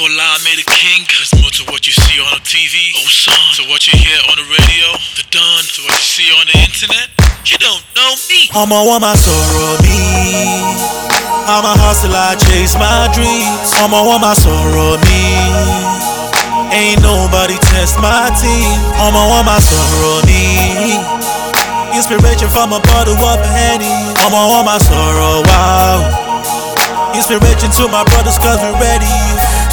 before Allah made a king. There's more to what you see on the TV. Oh, son. To what you hear on the radio. The Don. To what you see on the internet. You don't know me. ọmọ wọn máa sọ̀rọ̀ mi. I'm a hustler, I chase my dreams. ọmọ wọn máa sọ̀rọ̀ mi. Ain't nobody test my team. ọmọ wọn máa sọ̀rọ̀ mi. Inspiration from a bottle of Henny. wọn máa sọ̀rọ̀ wá. o. Inspiration to my brothers cause we ready.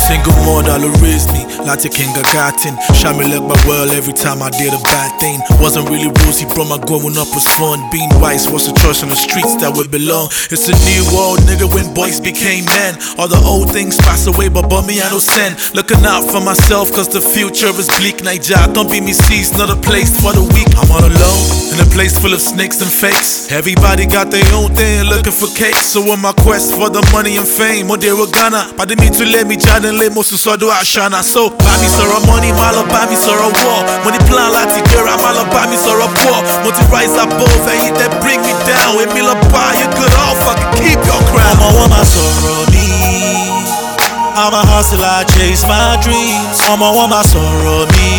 Single mother will raise me like a Gatin. Shot me like my world every time I did a bad thing. Wasn't really rosy, bro. My growing up was fun. Being wise was a choice on the streets that would belong. It's a new world, nigga, when boys became men. All the old things pass away, but by me, I no send. Looking out for myself, cause the future is bleak. Niger, don't be me seized, not a place for the weak. I'm all alone in a place full of snakes and fakes. Everybody got their own thing, looking for cakes. So on my quest for the money and fame, oh, they were gonna. But they need to let me jad and let most of do ashana. So, buy me sorrow money, malo buy me sorrow war. Money plan lati girl, malo buy me sorrow poor. Money rise above and hit bring me down. With me love you good all fucking keep your crown. ọmọ wọn máa sọ̀rọ̀ mi. I'm a hustler, I chase my dreams. ọmọ wọn máa sọ̀rọ̀ mi.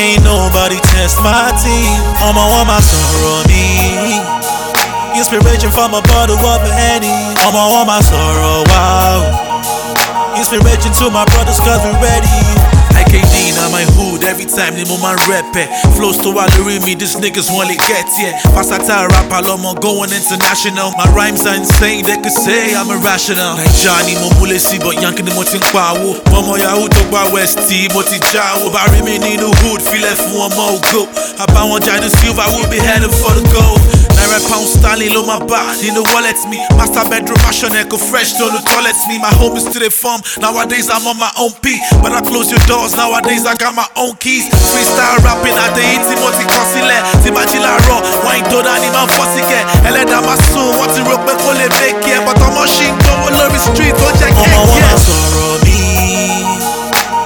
Ain't nobody test my team. ọmọ wọn máa sọ̀rọ̀ mi. Inspiration from a bottle of Henny. ọmọ wọn máa sọ̀rọ̀. Inspiration to my brothers cause we ready. IKD now my hood every time the moment rap it. Eh. Flows to all me, these niggas wanna get yeah. Versatile rapper, lomo going international. My rhymes are insane, they could say I'm irrational. Like Johnny Momule si but yankin the motin kwawo. Momo yahoo to gba West T, moti jawo. But remain in the hood, feel left one more go. About one giant silver, we'll be heading for the gold. Naira pound sterling on my bar, in the wallet me. Master bedroom fashion echo fresh to the toilets me. My home is to the farm. Nowadays I'm on my own P. But I close your doors, nowadays I got my own keys. Freestyle rapping at the Timothy Kosile. Timajila raw, wine to the man fosike. Eleda my soul, what to rock, but call it make yeah. But I'm a all over the street, don't check ọmọ wọn sọ̀rọ̀ mi.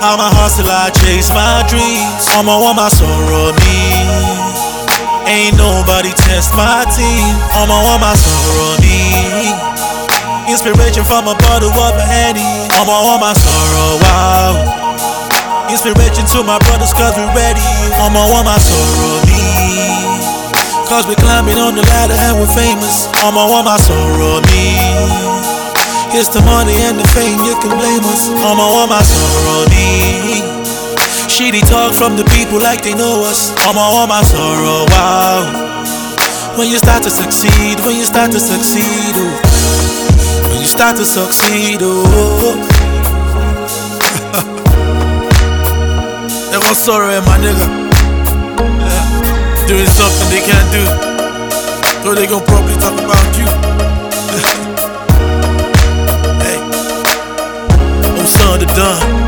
I'm a hustler, I chase my dreams. ọmọ wọn sọ̀rọ̀ mi. Ain't nobody test my team. ọmọ wọn máa sọ̀rọ̀ mi. Inspiration from a bottle of Henny. ọmọ wọn máa sọ̀rọ̀ wá. o. Inspiration to my brothers cause we ready. ọmọ wọn máa sọ̀rọ̀ mi. Cause we climbing on the ladder and we're famous. ọmọ wọn máa sọ̀rọ̀ mi. It's the money and the fame, you can blame us. Ọmọ wọn máa sọ̀rọ̀ mi. Shitty talk from the people like they know us. Ọmọ wọn máa my wá. wow. When you start to succeed, when you start to succeed, oh. When you start to succeed, oh. They gon' sorrow my nigga. Yeah. Doing something they can't do. So they gon' probably talk about you. hey. Oh son, the Don.